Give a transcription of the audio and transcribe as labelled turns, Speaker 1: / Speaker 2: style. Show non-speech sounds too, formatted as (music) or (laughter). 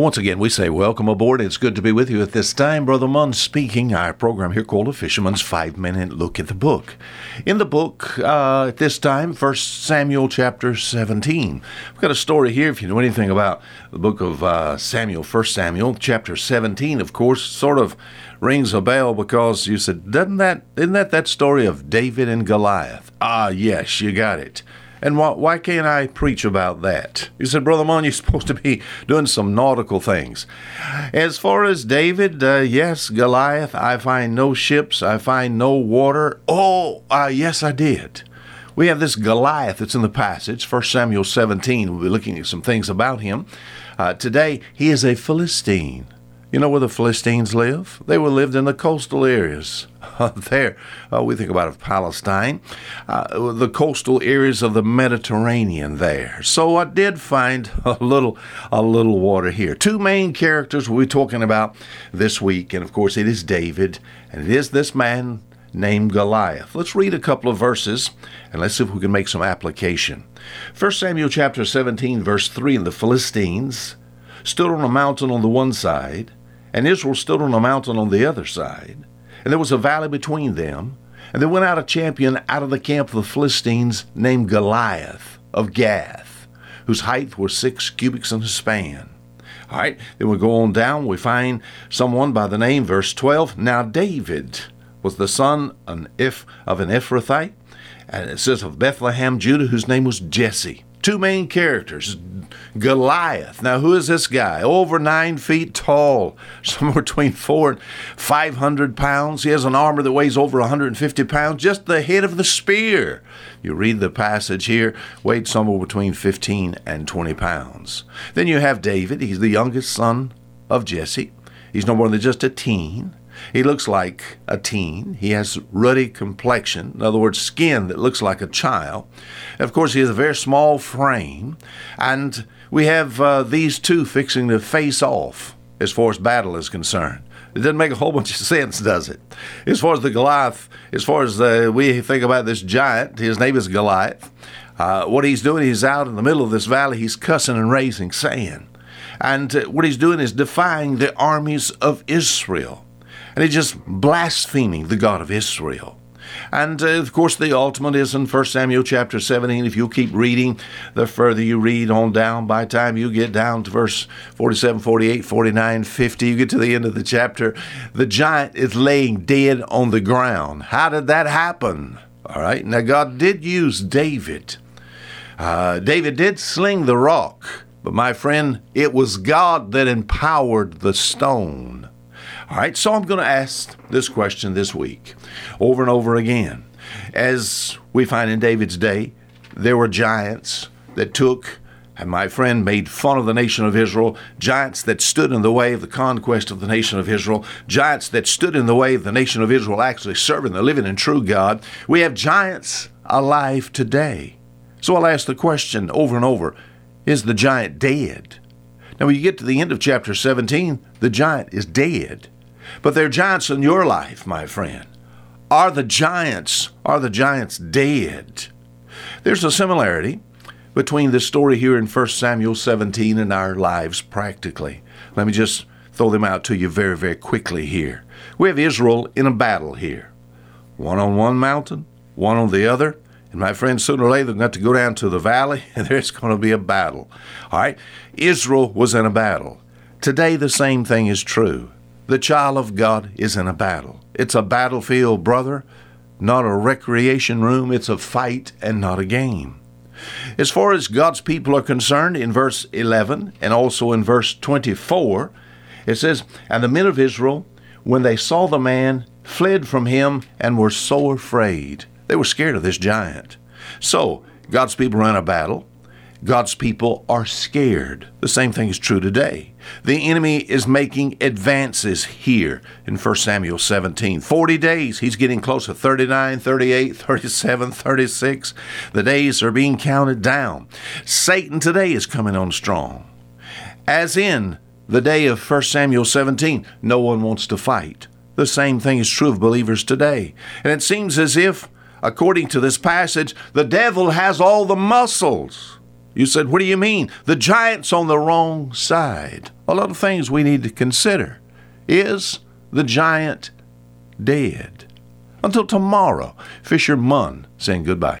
Speaker 1: Once again, we say welcome aboard. It's good to be with you at this time. Brother Munn speaking. Our program here called A Fisherman's Five Minute Look at the Book. In the book, uh, at this time, First Samuel chapter 17. We've got a story here, if you know anything about the book of uh, Samuel, First Samuel chapter 17, of course, sort of rings a bell because you said, doesn't that, isn't that that story of David and Goliath? Ah, yes, you got it. And why, why can't I preach about that? You said, Brother Mon, you're (laughs) supposed to be doing some nautical things. As far as David, uh, yes, Goliath, I find no ships, I find no water. Oh, uh, yes, I did. We have this Goliath that's in the passage, 1 Samuel 17. We'll be looking at some things about him. Uh, today, he is a Philistine. You know where the Philistines live? They were lived in the coastal areas. (laughs) there, uh, we think about of Palestine, uh, the coastal areas of the Mediterranean. There, so I did find (laughs) a little, a little water here. Two main characters we're talking about this week, and of course it is David, and it is this man named Goliath. Let's read a couple of verses and let's see if we can make some application. 1 Samuel chapter 17, verse 3 And the Philistines stood on a mountain on the one side, and Israel stood on a mountain on the other side, and there was a valley between them. And there went out a champion out of the camp of the Philistines named Goliath of Gath, whose height was six cubits in a span. All right, then we go on down, we find someone by the name, verse 12. Now David was the son of an Ephrathite, and it says of Bethlehem, Judah, whose name was Jesse. Two main characters Goliath. Now, who is this guy? Over nine feet tall, (laughs) somewhere between four and 500 pounds. He has an armor that weighs over 150 pounds, just the head of the spear. You read the passage here, weighed somewhere between 15 and 20 pounds. Then you have David. He's the youngest son of Jesse. He's no more than just a teen. He looks like a teen. He has ruddy complexion, in other words, skin that looks like a child. Of course, he has a very small frame, and we have uh, these two fixing to face off as far as battle is concerned. It doesn't make a whole (laughs) bunch of sense, does it? As far as the Goliath, as far as uh, we think about this giant, his name is Goliath. Uh, what he's doing, he's out in the middle of this valley, he's cussing and raising sand. And uh, what he's doing is defying the armies of Israel. And he's just blaspheming the God of Israel. And uh, of course, the ultimate is in 1 Samuel chapter 17. If you keep reading, the further you read on down, by the time you get down to verse 47, 48, 49, 50, you get to the end of the chapter, the giant is laying dead on the ground. How did that happen? All right, now God did use David. Uh, David did sling the rock, but my friend, it was God that empowered the stone. All right, so I'm going to ask this question this week over and over again. As we find in David's day, there were giants that took and my friend made fun of the nation of Israel, giants that stood in the way of the conquest of the nation of Israel, giants that stood in the way of the nation of Israel actually serving the living and true God. We have giants alive today. So I'll ask the question over and over Is the giant dead? Now, when you get to the end of chapter 17, the giant is dead. But there are giants in your life, my friend. Are the giants, are the giants dead? There's a similarity between this story here in 1 Samuel 17 and our lives practically. Let me just throw them out to you very, very quickly here. We have Israel in a battle here. One on one mountain, one on the other. And my friends, sooner or later, they're going to, to go down to the valley (laughs) and there's going to be a battle. All right? Israel was in a battle. Today, the same thing is true. The child of God is in a battle. It's a battlefield, brother, not a recreation room. It's a fight and not a game. As far as God's people are concerned, in verse 11 and also in verse 24, it says, And the men of Israel, when they saw the man, fled from him and were so afraid. They were scared of this giant. So, God's people are in a battle. God's people are scared. The same thing is true today. The enemy is making advances here in 1 Samuel 17. 40 days, he's getting close to 39, 38, 37, 36. The days are being counted down. Satan today is coming on strong. As in the day of 1 Samuel 17, no one wants to fight. The same thing is true of believers today. And it seems as if, according to this passage, the devil has all the muscles you said, What do you mean? The giant's on the wrong side. a lot of things we need to consider. Is the giant dead? Until tomorrow, Fisher Munn saying goodbye.